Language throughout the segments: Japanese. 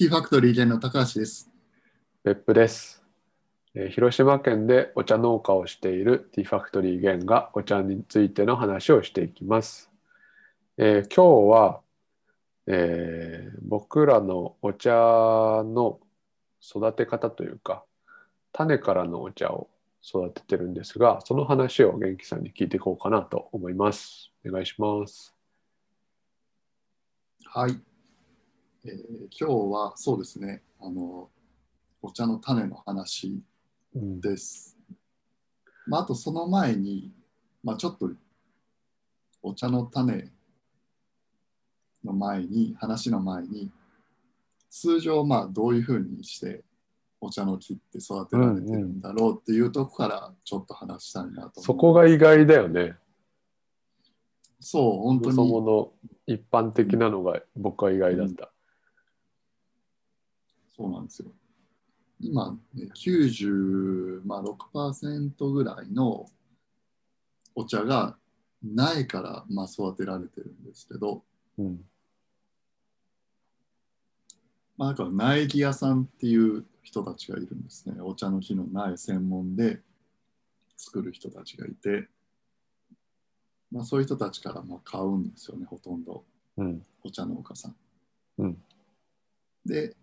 ティーファクトリーの高橋です。別府です、えー広島県でお茶農家をしているティーファクトリーゲンがお茶についての話をしていきます。えー今日は、えー僕らのお茶の育て方というか種からのお茶を育ててるんですがその話を元気さんに聞いていこうかなと思います。お願いします。はい。えー今日はそうですね、あの、お茶の種の話うんです。まあ、あとその前に、まあ、ちょっとお茶の種の前に、話の前に、通常、まあ、どういうふうにしてお茶の木って育てられてるんだろうっていうとこからちょっと話したいなと思う。そこが意外だよね。そう、本当そに。もの一般的なのが僕は意外だった。そうなんですよ。今、ね、96%、まあ、6%ぐらいのお茶が苗からまあ育てられてるんですけど、うんまあ、だから苗木屋さんっていう人たちがいるんですね。お茶の木の苗専門で作る人たちがいて、まあ、そういう人たちからまあ買うんですよね、ほとんど。うんお茶農家さん。うんで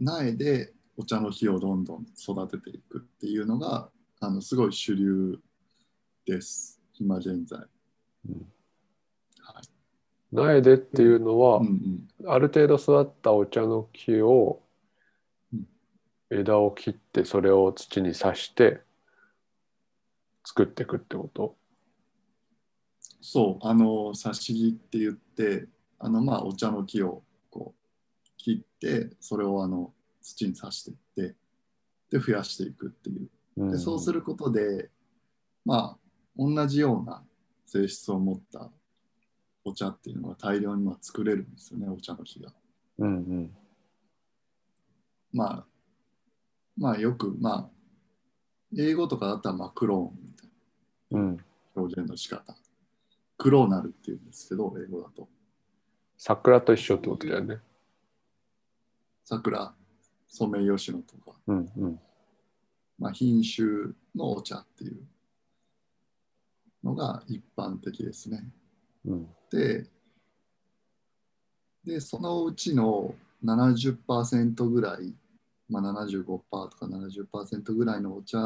苗でお茶の木をどんどん育てていくっていうのがあのすごい主流です。今現在。うん。はい苗でっていうのは、うんうん、ある程度育ったお茶の木をうん。枝を切ってそれを土に刺して作っていくってこと？そう。あの挿し木って言ってあのまあお茶の木を切ってそれをあの土に刺していってで増やしていくっていうでそうすることで、まあ、同じような性質を持ったお茶っていうのが大量にまあ作れるんですよね、お茶の木が。うんうんまあ、まあよく、まあ、英語とかだったらまあクローンみたいうんな表現の仕方。クローナルっていうんですけど、英語だと。桜と一緒ってことだよね桜、ソメイヨシノとか、うんうん。まあ、品種のお茶っていうのが一般的ですね。うん。で、でそのうちの70%ぐらい、まあ、75%とか70%ぐらいのお茶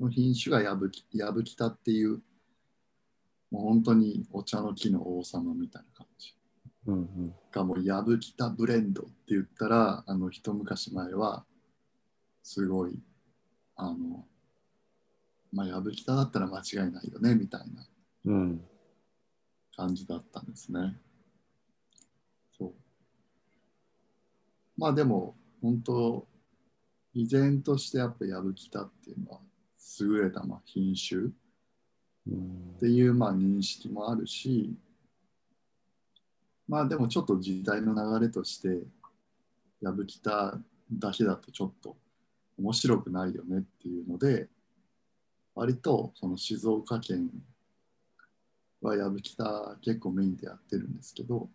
の品種がやぶきやぶきたっていう、もう本当にお茶の木の王様みたいな感じうんうんが、もうやぶきたブレンドって言ったら、あの一昔前は、すごい、あの、まあ、やぶきただったら間違いないよねみたいなうん感じだったんですね。そう。まあでも、本当、依然としてやっぱヤブキタっていうのは優れたまあ品種っうんていうまあ認識もあるし、まあでもちょっと時代の流れとして、ヤブキタだけだとちょっと面白くないよねっていうので、割とその静岡県はやぶきた結構メインでやってるんですけど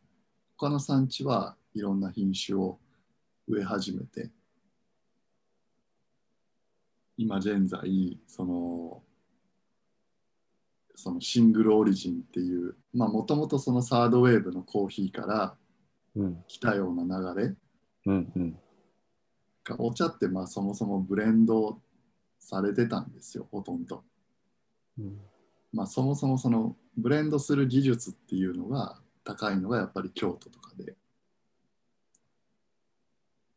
他の産地はいろんな品種を植え始めて今現在そのそのシングルオリジンっていうまあもともとそのサードウェーブのコーヒーからうん。来たような流れうんうん。がお茶ってまあそもそもブレンドされてたんですよほとんど。うん。まあ、そもそもそのブレンドする技術っていうのが高いのがやっぱり京都とかで、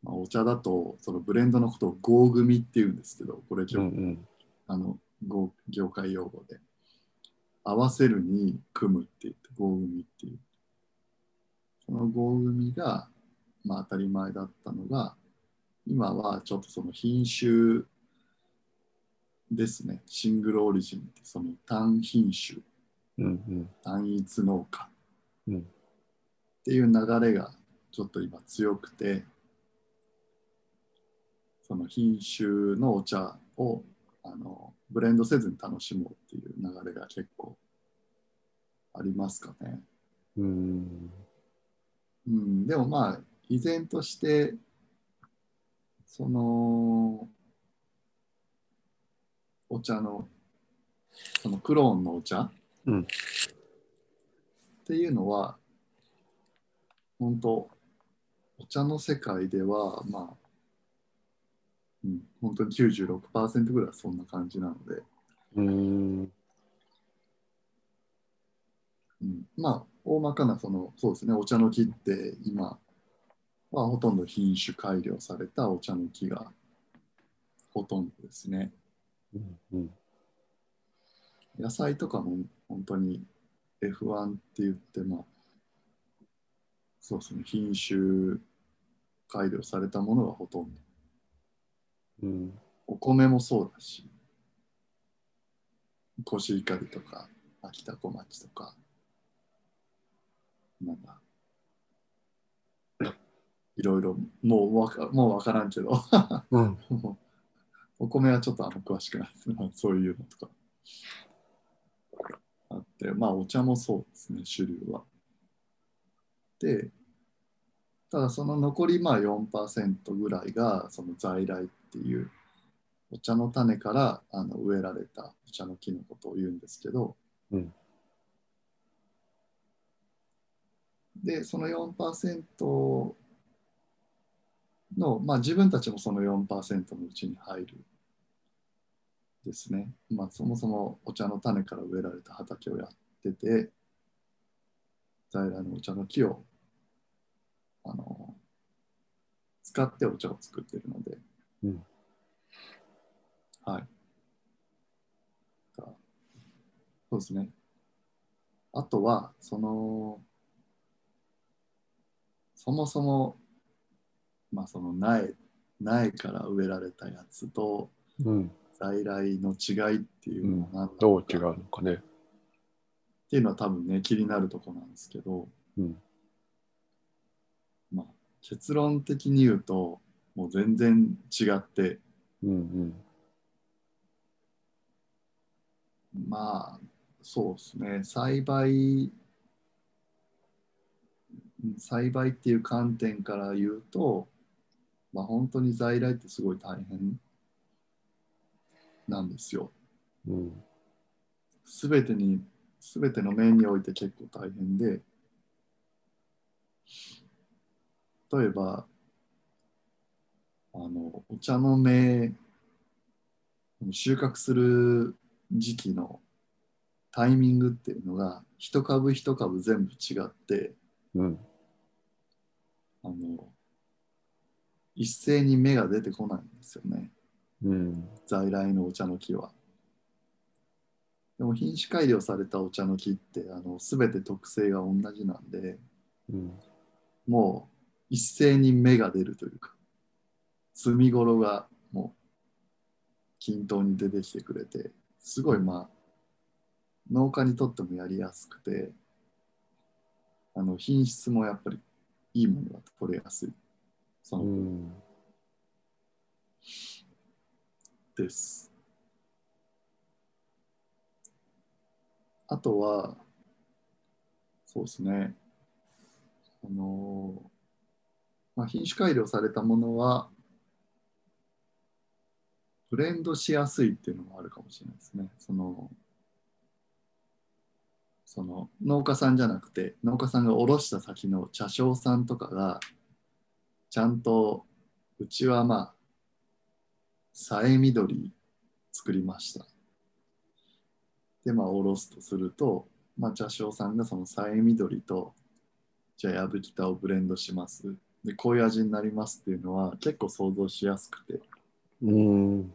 まあ、お茶だとそのブレンドのことを合組っていうんですけどこれ、うんうん。あの合業界用語で合わせるに組むって言って合組っていう。その合組が、まあ、当たり前だったのが今はちょっとその品種ですね。シングルオリジンってその単品種。うんうん。単一農家。うん。っていう流れがちょっと今強くてその品種のお茶をあのブレンドせずに楽しもうっていう流れが結構ありますかね。うん。うん、でもまあ依然としてそのお茶のそのクローンのお茶、うん。っていうのは本当お茶の世界ではまあ、うん、本当に96%ぐらいはそんな感じなので、うんうん、まあ大まかなそのそうですね。お茶の木って今はほとんど品種改良されたお茶の木がほとんどですね。うんうん。野菜とかも本当に F1 って言ってまあそうですね。品種改良されたものがほとんどうん。お米もそうだしコシヒカリとか秋田小町とかなんだいろいろもうわかもう分からんけどうん。お米はちょっとあんま詳しくないですね。そういうのとか。あってまあお茶もそうですね種類は。でただその残りまあ4%ぐらいがその在来っていうお茶の種からあの植えられたお茶の木のことを言うんですけど、うん。でその4%の、まあ、自分たちもその4%のうちに入るですね、まあ、そもそもお茶の種から植えられた畑をやってて在来のお茶の木をあの使ってお茶を作ってるので、うん。はい。がそうですね。あとは、その、そもそも、まあ、その苗、苗から植えられたやつとうん。在来の違いっていうのは何なのか。どう違うのかね。っていうのは多分ね、気になるとこなんですけど、うん。まあ、結論的に言うと、もう全然違って、うんまあ、そうですね、栽培、うん栽培っていう観点から言うと、まあ、本当に在来ってすごい大変なんですよ。うん。うんすべてに、すべての面において結構大変で、例えば、あの、お茶の芽、収穫する時期のタイミングっていうのが、一株一株全部違って、うんあの、一斉に芽が出てこないんですよね。うん在来のお茶の木は。でも品種改良されたお茶の木ってあの全て特性が同じなんでうんもう一斉に芽が出るというか摘み頃がもう均等に出てきてくれてすごいまあ農家にとってもやりやすくてあの品質もやっぱりいいものが取れやすいそうのんです。あとは、そうですね、あのまあ、品種改良されたものは、ブレンドしやすいっていうのもあるかもしれないですね。そのその農家さんじゃなくて農家さんが卸した先の茶商さんとかがちゃんとうちはまあさえ緑作りました。で、まあ、おろすとすると、まあ、茶商さんがそのさえ緑と、じゃあ、やぶきたをブレンドします。で、こういう味になりますっていうのは結構想像しやすくて、うん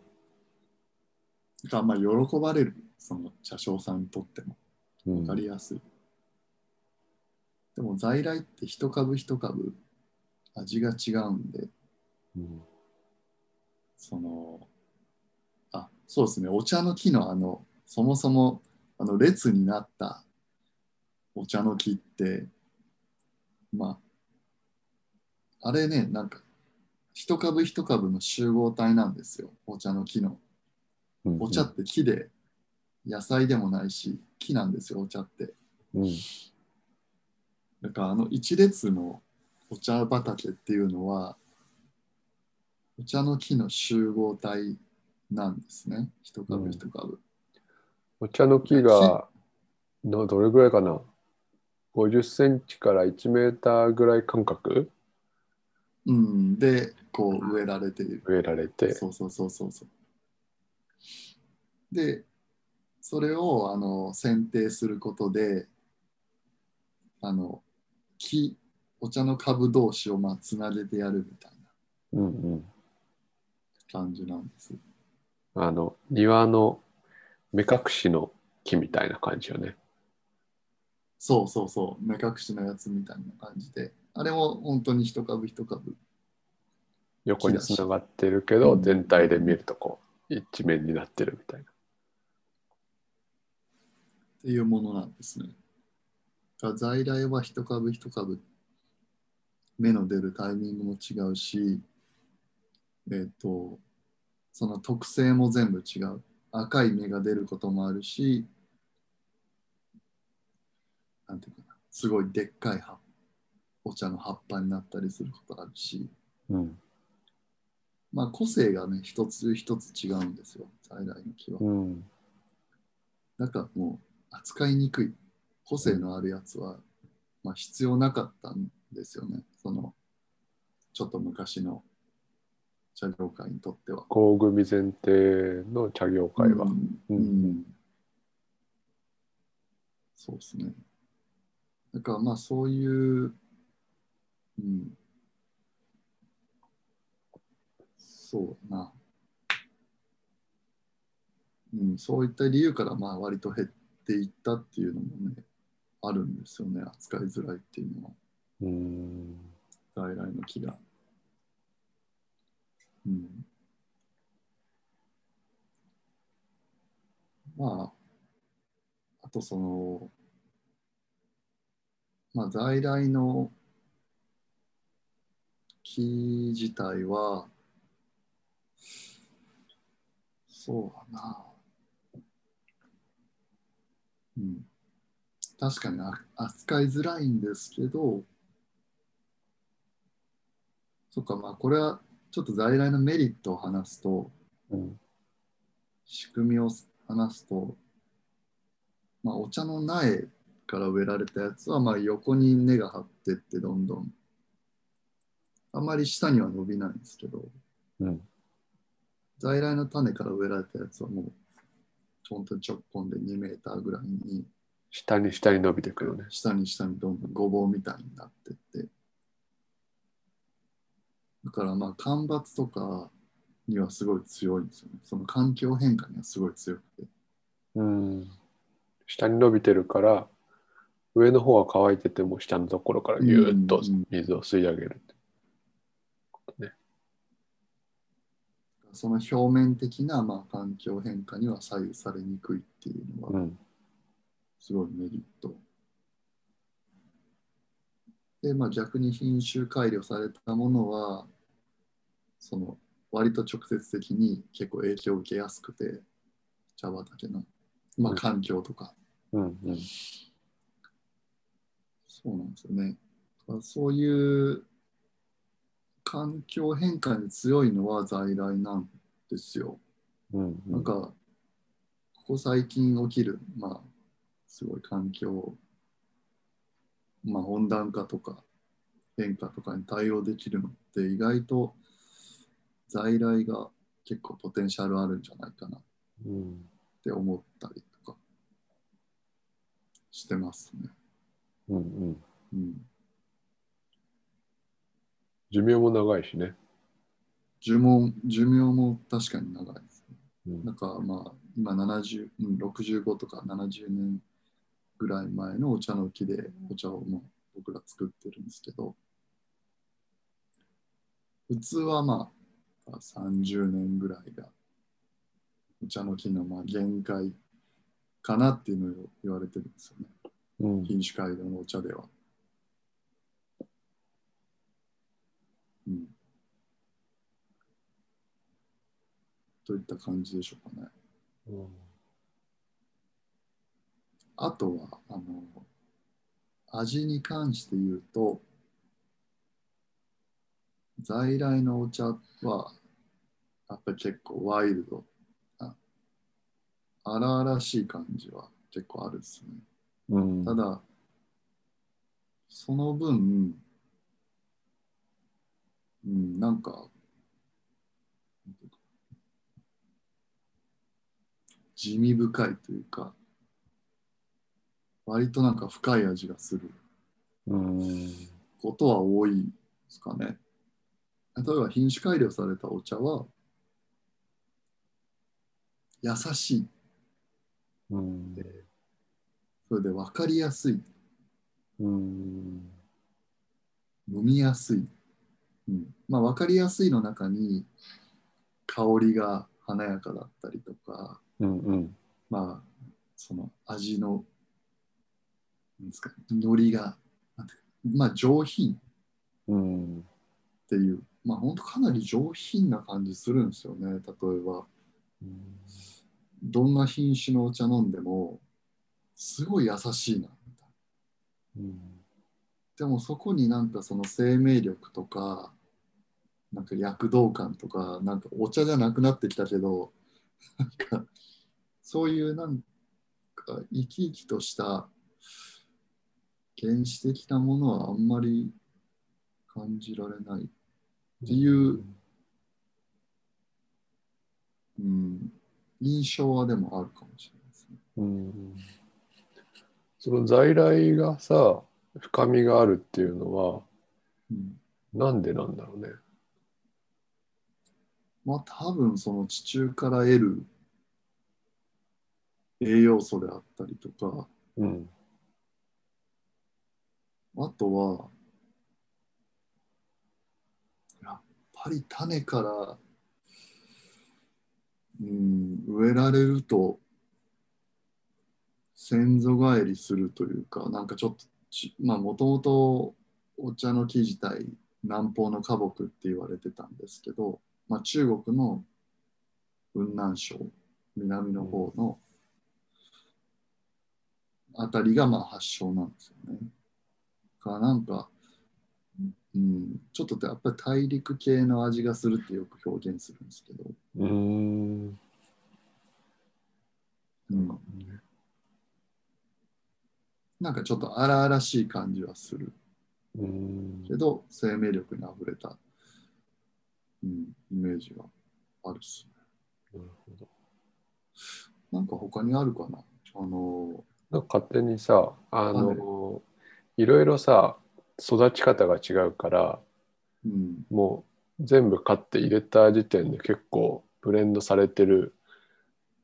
だからまあ、喜ばれる、その茶商さんにとっても。うん。分かりやすい。でも、在来って一株一株味が違うんで、うん。その、あ、そうですね、お茶の木のあの、そもそもあの列になったお茶の木って、まあ、あれね、なんか、一株一株の集合体なんですよ、お茶の木の。うんお茶って木で、野菜でもないし、木なんですよ、お茶って。うんだから、あの一列のお茶畑っていうのは、お茶の木の集合体なんですね。一株一株。お茶の木がのどれぐらいかな ?50 センチから1メーターぐらい間隔？うん、で、こう植えられている。植えられて。そうそうそうそうそう。で、それをあの剪定することで、あの木、お茶の株同士をまあつなげてやるみたいなうんうん。感じなんです。あの、庭の目隠しの木みたいな感じよね。そうそうそう、目隠しのやつみたいな感じで、あれも本当に一株一株。横につながってるけど、うん全体で見るとこう、一面になってるみたいな。っていうものなんですね。だから在来は一株一株芽の出るタイミングも違うし、えっ、と、その特性も全部違う。赤い芽が出ることもあるし、なんていうかな、すごいでっかい葉お茶の葉っぱになったりすることあるし、うん。まあ個性がね、一つ一つ違うんですよ、在来の木は。うん。なんかもう扱いにくい個性のあるやつは、まあ、必要なかったんですよねそのちょっと昔の茶業界にとっては。工組前提の茶業界は。うんそうですね。だからまあそういう、うん、そうだな。うん、そういった理由からまあ割と減っていったっていうのもね、あるんですよね、扱いづらいっていうのは、うん。在来の木が。うん。まあ、あとその、まあ在来の木自体は、そうだな。うん。確かにあ扱いづらいんですけど、そっか、まあこれはちょっと在来のメリットを話すと、うん。仕組みを話すと、まあ、お茶の苗から植えられたやつはまあ横に根が張ってってどんどんあんまり下には伸びないんですけどうん。在来の種から植えられたやつはもう本当に直根で2メーターぐらいに下に下に伸びてくるね。下に下にどんどんごぼうみたいになってってだからまあ干ばつとかにはすごい強いんですよねその環境変化にはすごい強くてうん。下に伸びてるから、上の方は乾いてても下のところからぎゅーっと水を吸い上げるね。その表面的なまあ環境変化には左右されにくいっていうのはうん。すごいメリット。で、まあ、逆に品種改良されたものはその割と直接的に結構影響を受けやすくて茶畑の、まあ、環境とか、うん。うん。そうなんですよね。そういう環境変化に強いのは在来なんですよ。うん。なんか、ここ最近起きる、まあ、すごい環境、まあ、温暖化とか変化とかに対応できるのって、意外と在来が結構ポテンシャルあるんじゃないかなっうん。て思ったりとかしてますね。うん。うん。うん、寿命も長いしね。寿命寿命も確かに長いですね。うんなんかまあ今70、うん、65とか70年ぐらい前のお茶の木でお茶をもう僕ら作ってるんですけど普通はまあ30年ぐらいがお茶の木のまあ限界かなっていうのを言われてるんですよねうん。品種改良のお茶では。うん。といった感じでしょうかね。うんあとは、あの、味に関して言うと、在来のお茶はやっぱり結構ワイルドな荒々しい感じは結構あるですね。うんただ、その分、うん、なんか、地味深いというか、割となんか深い味がするうんことは多いですかね。例えば品種改良されたお茶は、優しい。うんそれで分かりやすい。うん飲みやすい。うん、まあ分かりやすいの中に香りが華やかだったりとか、うんうん。まあその味のなんですかノリがまあ上品。っうん。ていうまあ本当かなり上品な感じするんですよね例えば。どんな品種のお茶飲んでもすごい優しいなみたいな。うん。でもそこになんかその生命力とかなんか躍動感とかなんかお茶じゃなくなってきたけどなんかそういうなんか生き生きとした原始的なものはあんまり感じられない、っていううん、印象はでもあるかもしれないですね。うんその在来がさ深みがあるっていうのはうん、なんでなんだろうね。まあ多分その地中から得る栄養素であったりとかうん。あとはやっぱり種から、うん、植えられると先祖返りするというかなんかちょっとちまあもともとお茶の木自体南方の花木って言われてたんですけど、まあ、中国の雲南省南の方のあたりがまあ発祥なんですよね。かなんか、うん、ちょっとやっぱり大陸系の味がするってよく表現するんですけど、うん。うん、なんかちょっと荒々しい感じはする。うん。けど生命力にあふれた、うん、イメージがあるっすね。なるほど。なんか他にあるかな？あの、なんか勝手にさあの、い。ろいろさ育ち方が違うからうん、もう全部買って入れた時点で結構ブレンドされてる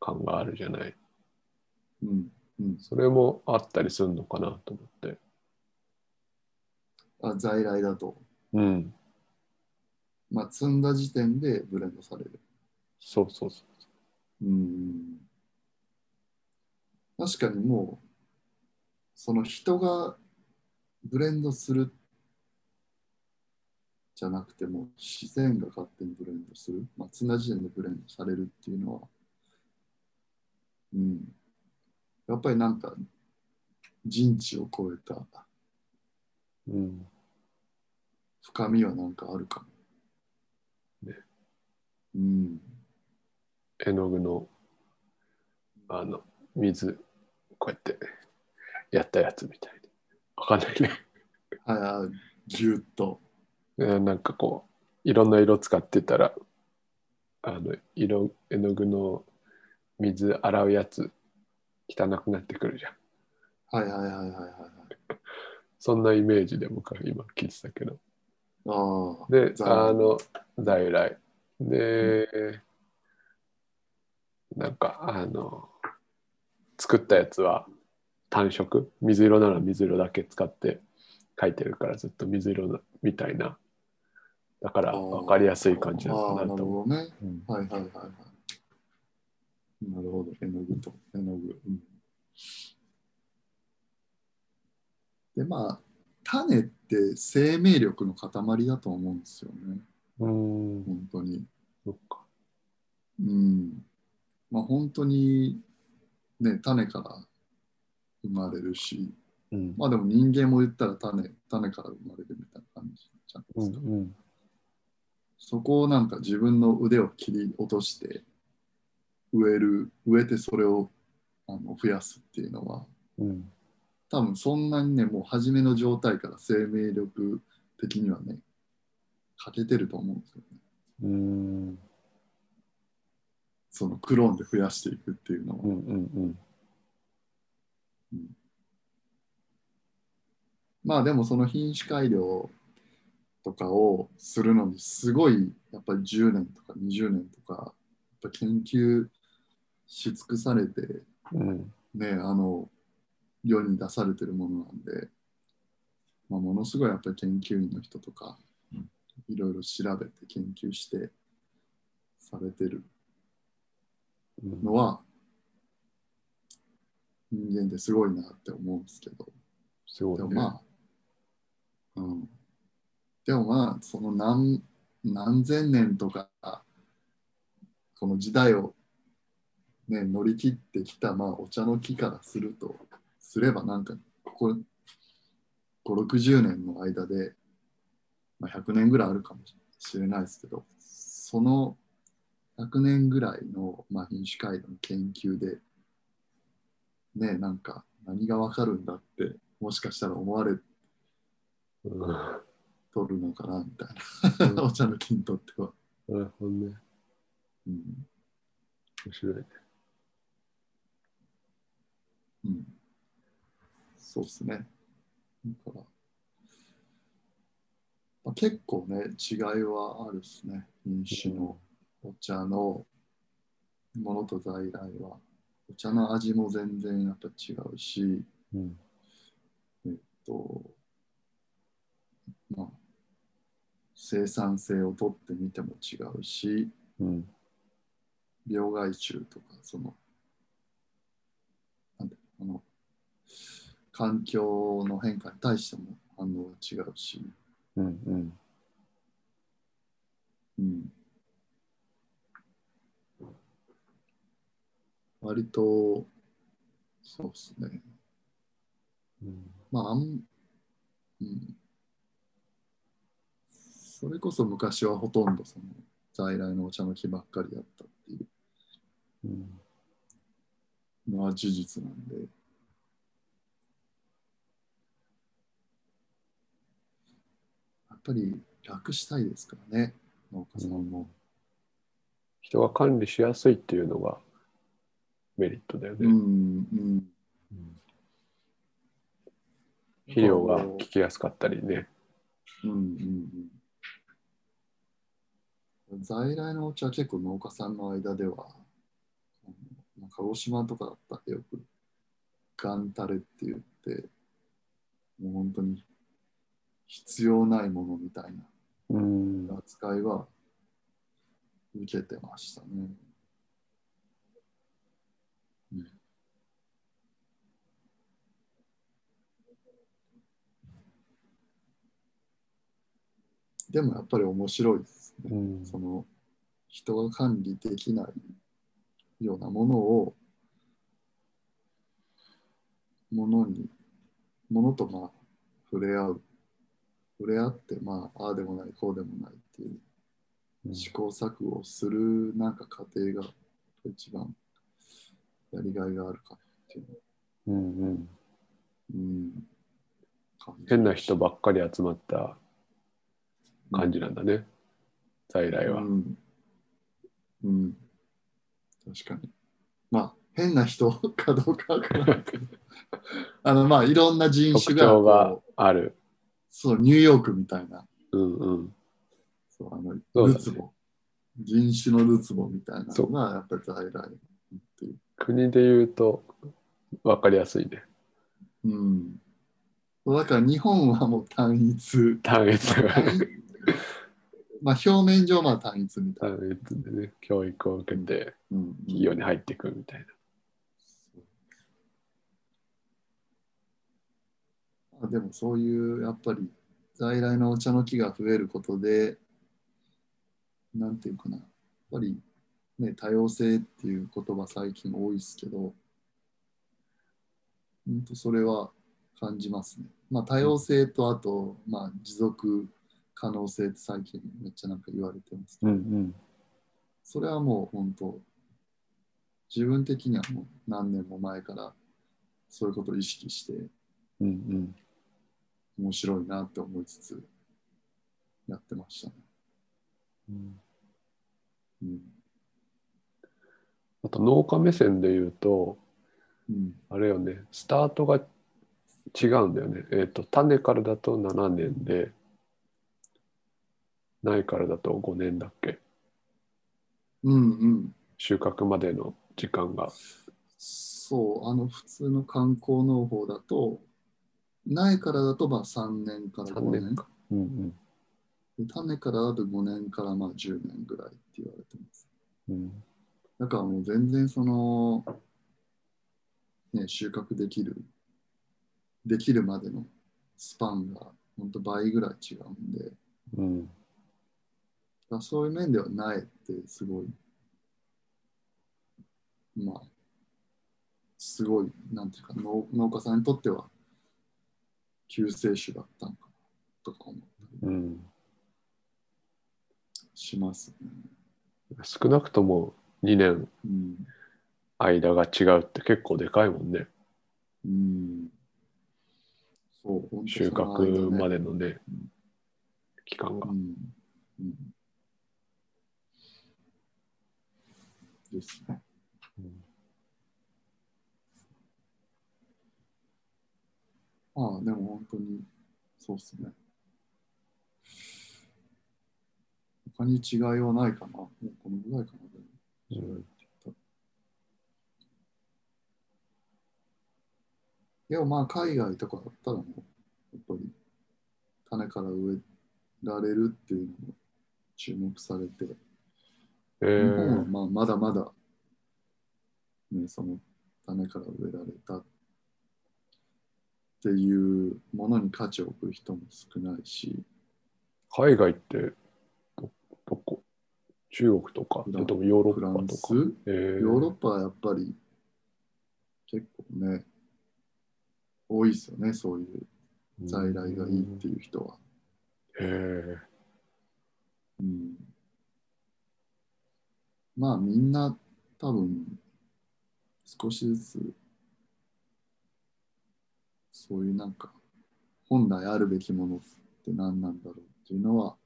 感があるじゃない？うん、うん。それもあったりするのかなと思って。あ在来だと、うんまあ、積んだ時点でブレンドされる。そうそうそうん。確かにもうその人がブレンドするじゃなくても自然が勝手にブレンドする、まあ、積んだ時点でブレンドされるっていうのは、うん、やっぱりなんか人知を超えた。ううん。深みはなんかあるかも。ねうん、絵の具のあの水こうやってやったやつみたいにわかんないね。はいはい、ぎゅっと。えなんかこういろんな色使ってたらあの色絵の具の水洗うやつ汚くなってくるじゃん。はいはいはいはいはいはい。そんなイメージで僕は今聞いてたけど。ああ。であの在来で、なんかあの作ったやつは単色？水色なら水色だけ使って書いてるからずっと水色なみたいなだから分かりやすい感じなのかなと思う。ほどね。うんはいはいはいはい。なるほど。絵の具と絵の具。うんでまあ種って生命力の塊だと思うんですよね。うん本当に。そっか。うん。まあ本当にね種から生まれるし、うん。まあでも人間も言ったら種種から生まれるみたいな感じじゃないですか。うんうん。そこをなんか自分の腕を切り落として植える植えてそれをあの増やすっていうのはうん。多分そんなにねもう初めの状態から生命力的にはね欠けてると思うんですよねうん。そのクローンで増やしていくっていうのは、うんうんまあでもその品種改良とかをするのにすごいやっぱり10年とか20年とかやっぱ研究し尽くされてうんねあの世に出されてるものなんで、まあ、ものすごいやっぱり研究員の人とかいろいろ調べて研究してされてるうん。のは人間ってすごいなって思うんですけど。すごいね。でもまあ、うん。でもまあ、その何何千年とか、この時代を、ね、乗り切ってきた、まあ、お茶の木からすると、すればなんか、ここ5、60年の間で、まあ、100年ぐらいあるかもしれないですけど、その100年ぐらいの、まあ、品種改良の研究で、ね、なんか何がわかるんだって、もしかしたら思われうんとるのかなみたいな、お茶の木にとっては。なるほどね。うん。面白いね。うん、そうですね。だから、まあ、結構ね、違いはあるですね。品種のお茶のものと在来は。お茶の味も全然やっぱ違うし、うん。とまあ、生産性をとってみても違うし、うん。病害虫とか、その、なんてあの、環境の変化に対しても反応が違うし、うんうん。うん、割と、そうですね。うん。まあ、あん、うん。それこそ昔はほとんどその在来のお茶の木ばっかりだったっていう。うん。のは事実なんで、やっぱり楽したいですからね、農家さんも。人が管理しやすいっていうのがメリットだよね、うん、うん。うん肥料が効きやすかったりねうんうんうん。在来のお茶は結構農家さんの間では、鹿児島とかだったらよく、ガンタレって言って、もう本当に必要ないものみたいうんな扱いは受けてましたね。うんでもやっぱり面白いですね。うんその人が管理できないようなものをものにものとまあ触れ合う触れ合ってまあああでもないこうでもないっていううん。試行錯誤をするなんか過程が一番やりがいがあるかっていう、うんうん。変な人ばっかり集まった感じなんだね、在来は。うん、うん、確かに。まあ、変な人 かどうかわからないけど、あの、まあ、いろんな人特種がある。そう、ニューヨークみたいな、うんうん。そうあのそうルツボ、人種のルツボみたいなのが、やっぱり在来っていう。国で言うと分かりやすいね。うん。だから日本はもう単一。単一まあ、表面上まあ単一みたいな。単一でね、教育を受けてうん企業に入っていくみたいな。まあでもそういうやっぱり在来のお茶の木が増えることでなんていうかなやっぱりね多様性っていう言葉最近多いですけど本当それは感じますね。まあ多様性とあとまあ持続可能性って最近めっちゃなんか言われてます。うんうんそれはもう本当、自分的にはもう何年も前からそういうことを意識してうんうん面白いなって思いつつやってましたね。うんうん。あと農家目線で言うとうん、あれよねスタートが違うんだよねえっ、と種からだと7年で苗からだと5年だっけうん、うん。収穫までの時間がそう、あの普通の観光農法だと、苗からだとまあ3年から5 3年年。かうんうん。で種からだと5年からまあ10年ぐらいって言われてます。うん。だからもう全然その、ね、収穫できる、できるまでのスパンが本当倍ぐらい違うんで、だうん。からそういう面では苗ってすごい、まあ、すごい、なんていうか農、農家さんにとっては救世主だったのかなとか思ったりうんしますね。少なくとも2年うん。間が違うって結構でかいもんねうん。そう、収穫までのねうん期間がうん。うん。ですね。ああ、でも本当に、そうっすね。他に違いはないかな。もうこのぐらいかな。でも違いって言ったらでもまあ海外とかだったらもう、やっぱり種から植えられるっていうのも注目されて、え日本はー、まあまだまだ、ね、その種から植えられたっていうものに価値を置く人も少ないし、海外ってどどこ？中国とか？ヨーロッパとか、えー。ヨーロッパはやっぱり結構ね、多いですよね、そういう在来がいいっていう人は。へえうん、まあみんな多分少しずつそういうなんか本来あるべきものって何なんだろうっていうのは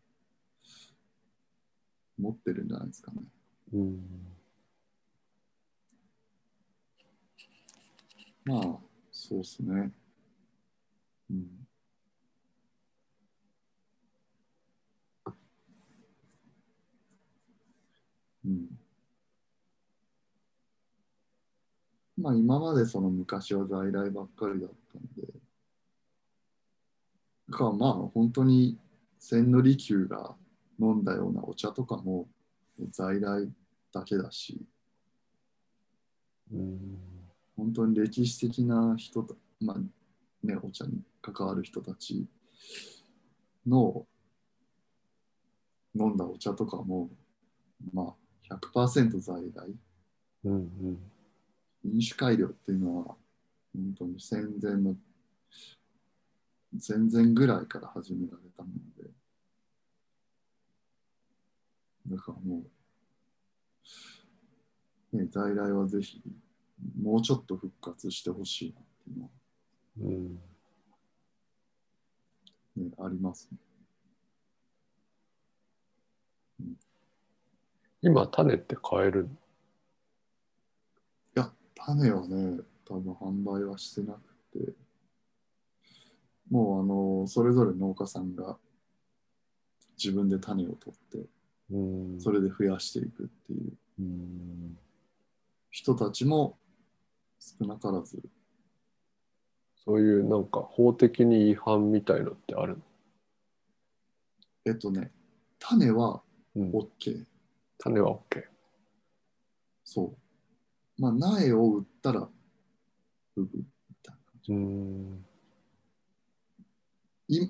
持ってるんじゃないですかね。うんまあそうですね。うん。うん。まあ今までその昔は在来ばっかりだったんで、かまあ本当に千利休が飲んだようなお茶とかも在来だけだし、うん本当に歴史的な人た、まあね、お茶に関わる人たちの飲んだお茶とかも、まあ100%在来。うんうん。飲酒改良っていうのは、本当に戦前の、戦前ぐらいから始められたもので、だからもう、ね、在来はぜひ、もうちょっと復活してほしいなっていうのは、うん。ね、ありますね。今種って買える種はね、多分販売はしてなくて、もうあの、それぞれ農家さんが自分で種を取って、うん。それで増やしていくっていう。うん。人たちも少なからず、そういうなんか法的に違反みたいのってあるえっとね、種はの、うん、OK。種は OK。そう。まあ、苗を売ったら、売るみたいな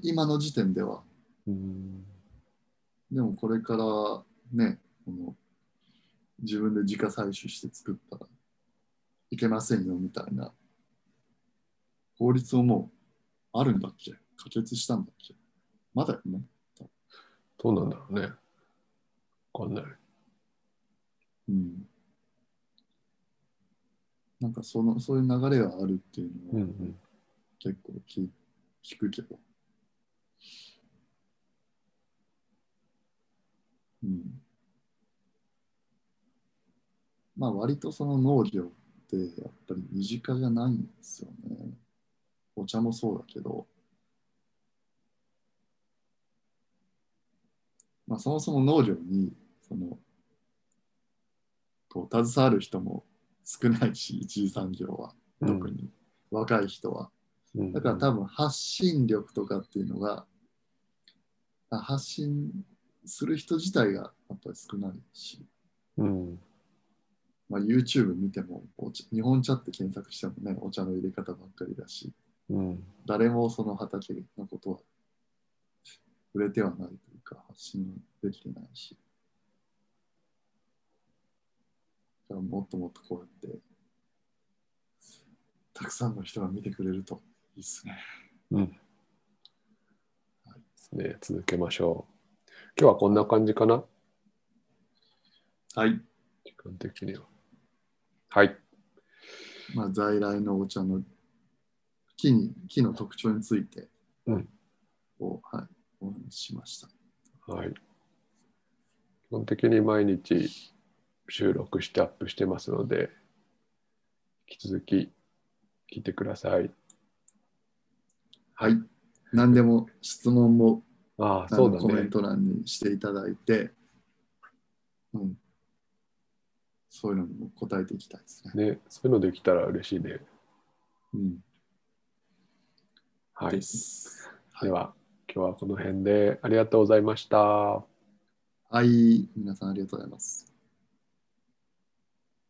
今の時点では、うんでもこれからね、この自分で自家採取して作ったらいけませんよみたいな法律をもうあるんだっけ？可決したんだっけ？まだよね。どうなんだろうね。わかんない。うん。なんかその、そういう流れがあるっていうのはうんうん。結構聞聞くけど。うん。まあ割とその農業ってやっぱり身近じゃないんですよね。お茶もそうだけど。まあそもそも農業にそのこう携わる人も少ないし、一次産業は特に若い人は。うんだから多分発信力とかっていうのが、あ発信する人自体がやっぱり少ないし、うん。まあ、YouTube 見てもお茶日本茶って検索してもね、お茶の入れ方ばっかりだし、うん。誰もその畑のことは触れてはないというか、発信できてないし。だからもっともっとこうやって、たくさんの人が見てくれるといいですね。うん。ですね。続けましょう。今日はこんな感じかな？はい。時間的には。はい。まあ、在来のお茶の木に木の特徴についてうんを、はい、お話ししました。はい。基本的に毎日収録してアップしてますので、引き続き聞いてください。はい。何でも質問もああ、あそうだね。のコメント欄にしていただいて、うん、そういうのにも答えていきたいですね。ね、そういうのできたら嬉しいね。うん、はい。です。では、今日はこの辺でありがとうございました。はい、皆さんありがとうございます。